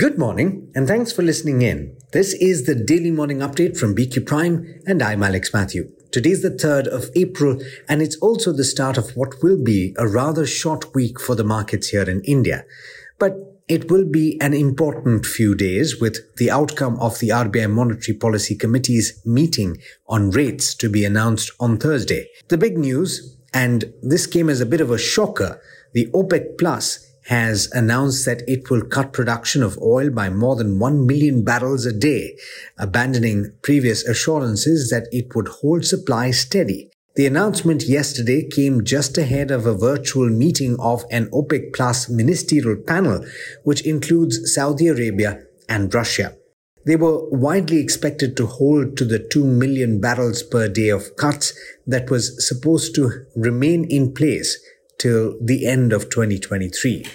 Good morning, and thanks for listening in. This is the daily morning update from BQ Prime, and I'm Alex Mathew. Today is the 3rd of April, and it's also the start of what will be a rather short week for the markets here in India. But it will be an important few days with the outcome of the RBI Monetary Policy Committee's meeting on rates to be announced on Thursday. The big news, and this came as a bit of a shocker, the OPEC Plus has announced that it will cut production of oil by more than 1 million barrels a day, abandoning previous assurances that it would hold supply steady. The announcement yesterday came just ahead of a virtual meeting of an OPEC Plus ministerial panel, which includes Saudi Arabia and Russia. They were widely expected to hold to the 2 million barrels per day of cuts that was supposed to remain in place till the end of 2023.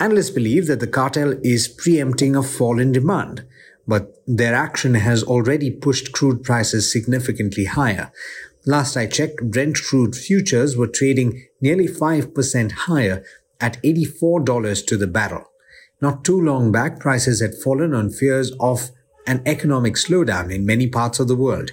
Analysts believe that the cartel is preempting a fall in demand, but their action has already pushed crude prices significantly higher. Last I checked, Brent crude futures were trading nearly 5% higher at $84 to the barrel. Not too long back, prices had fallen on fears of an economic slowdown in many parts of the world.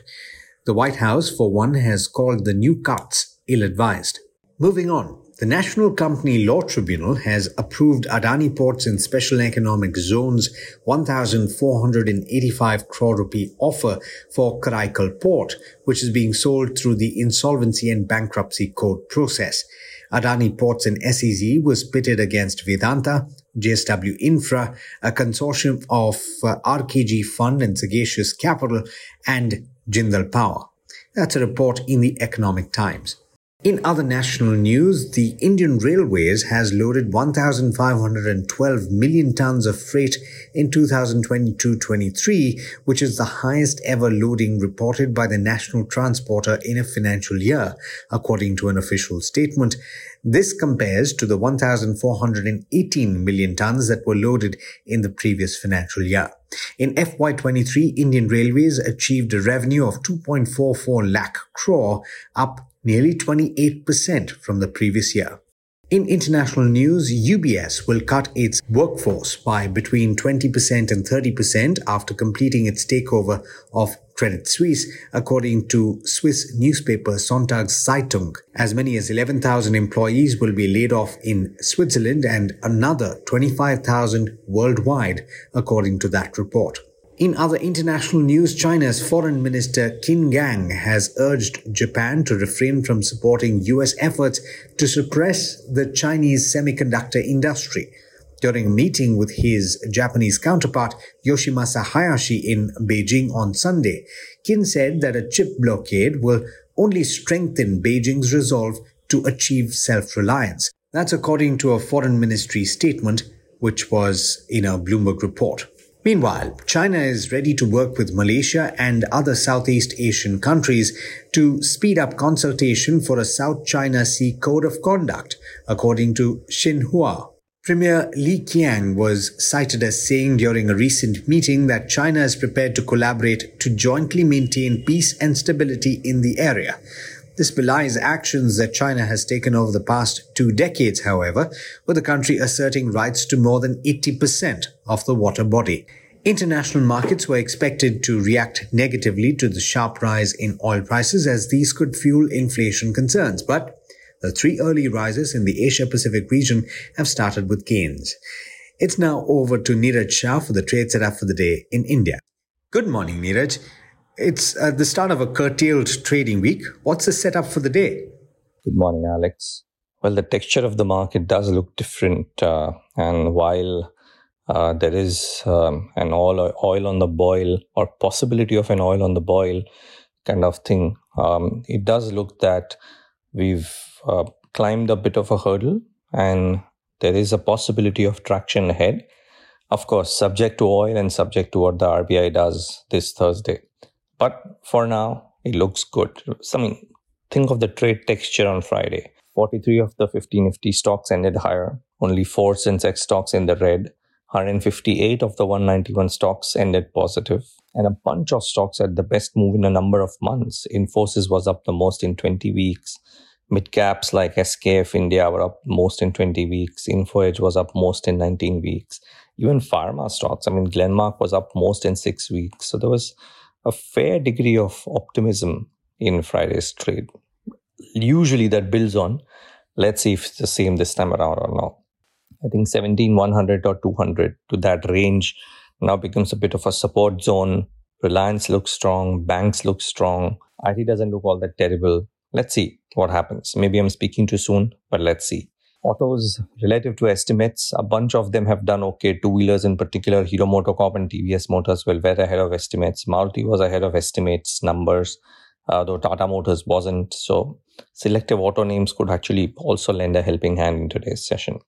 The White House, for one, has called the new cuts ill advised. Moving on. The National Company Law Tribunal has approved Adani Ports and Special Economic Zones 1,485 crore rupee offer for Karaikal Port, which is being sold through the Insolvency and Bankruptcy Code process. Adani Ports and SEZ was pitted against Vedanta, JSW Infra, a consortium of uh, RKG Fund and Sagacious Capital, and Jindal Power. That's a report in the Economic Times. In other national news, the Indian Railways has loaded 1,512 million tons of freight in 2022-23, which is the highest ever loading reported by the national transporter in a financial year, according to an official statement. This compares to the 1,418 million tons that were loaded in the previous financial year. In FY23, Indian Railways achieved a revenue of 2.44 lakh crore, up nearly 28% from the previous year. In international news, UBS will cut its workforce by between 20% and 30% after completing its takeover of Credit Suisse, according to Swiss newspaper Sonntagszeitung. As many as 11,000 employees will be laid off in Switzerland and another 25,000 worldwide, according to that report. In other international news, China's Foreign Minister Qin Gang has urged Japan to refrain from supporting US efforts to suppress the Chinese semiconductor industry. During a meeting with his Japanese counterpart, Yoshimasa Hayashi, in Beijing on Sunday, Qin said that a chip blockade will only strengthen Beijing's resolve to achieve self reliance. That's according to a foreign ministry statement, which was in a Bloomberg report. Meanwhile, China is ready to work with Malaysia and other Southeast Asian countries to speed up consultation for a South China Sea Code of Conduct, according to Xinhua. Premier Li Qiang was cited as saying during a recent meeting that China is prepared to collaborate to jointly maintain peace and stability in the area. This belies actions that China has taken over the past two decades, however, with the country asserting rights to more than 80% of the water body. International markets were expected to react negatively to the sharp rise in oil prices as these could fuel inflation concerns, but the three early rises in the Asia Pacific region have started with gains. It's now over to Niraj Shah for the trade setup for the day in India. Good morning, Niraj. It's at the start of a curtailed trading week. What's the setup for the day? Good morning, Alex. Well, the texture of the market does look different. Uh, and while uh, there is um, an oil, oil on the boil or possibility of an oil on the boil kind of thing, um, it does look that we've uh, climbed a bit of a hurdle and there is a possibility of traction ahead. Of course, subject to oil and subject to what the RBI does this Thursday. But for now, it looks good. I mean, think of the trade texture on Friday. 43 of the 50 Nifty stocks ended higher. Only four Sensex stocks in the red. 158 of the 191 stocks ended positive, and a bunch of stocks had the best move in a number of months. Infosys was up the most in 20 weeks. Mid caps like SKF India were up most in 20 weeks. Info Edge was up most in 19 weeks. even pharma stocks. I mean, Glenmark was up most in six weeks. So there was a fair degree of optimism in Friday's trade. Usually that builds on. Let's see if it's the same this time around or not. I think 17, 100 or 200 to that range now becomes a bit of a support zone. Reliance looks strong. Banks look strong. IT doesn't look all that terrible. Let's see what happens. Maybe I'm speaking too soon, but let's see. Autos relative to estimates, a bunch of them have done okay. Two wheelers in particular, Hero MotoCorp and TVS Motors were well ahead of estimates. Maruti was ahead of estimates numbers, uh, though Tata Motors wasn't. So selective auto names could actually also lend a helping hand in today's session.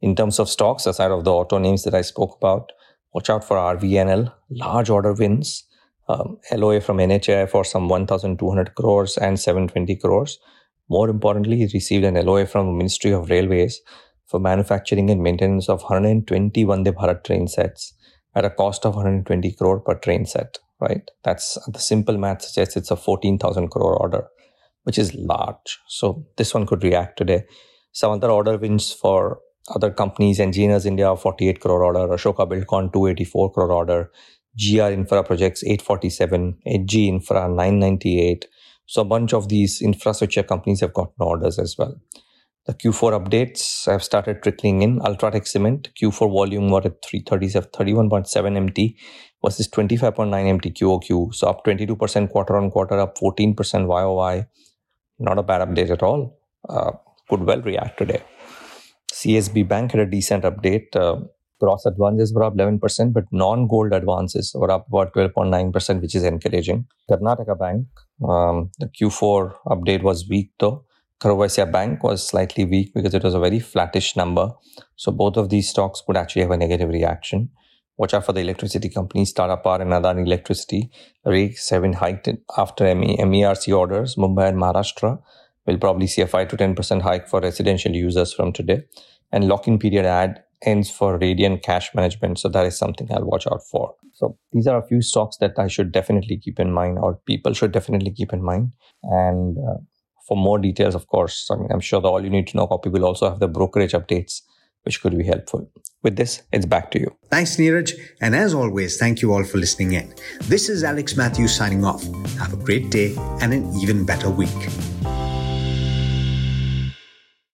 In terms of stocks, aside of the auto names that I spoke about, watch out for RVNL, large order wins, um, LOA from NHAI for some 1,200 crores and 720 crores. More importantly, he received an LOA from the Ministry of Railways for manufacturing and maintenance of 120 Vande Bharat train sets at a cost of 120 crore per train set, right? That's the simple math suggests it's a 14,000 crore order, which is large. So this one could react today. Some other order wins for other companies, Engineers India 48 crore order, Ashoka Buildcon 284 crore order, GR Infra Projects 847, HG Infra 998, so a bunch of these infrastructure companies have gotten orders as well. The Q4 updates have started trickling in. Ultratech Cement Q4 volume were at 331.7 MT versus 25.9 MT QOQ. So up 22% quarter on quarter, up 14% YOY. Not a bad update at all. Uh, could well react today. CSB Bank had a decent update. Uh, gross advances were up 11%, but non-gold advances were up about 12.9%, which is encouraging. Karnataka Bank, um, the Q4 update was weak though. Karur Vysya Bank was slightly weak because it was a very flattish number. So both of these stocks could actually have a negative reaction. Watch out for the electricity companies, Tata Power and Adani Electricity. Rates have been hiked after MERC orders. Mumbai and Maharashtra will probably see a 5 to 10% hike for residential users from today. And lock-in period ad ends for Radiant cash management. So that is something I'll watch out for. So these are a few stocks that I should definitely keep in mind, or people should definitely keep in mind. And uh, for more details, of course, I mean, I'm sure the all you need to know copy will also have the brokerage updates, which could be helpful. With this, it's back to you. Thanks, Niraj. And as always, thank you all for listening in. This is Alex Mathews signing off. Have a great day and an even better week.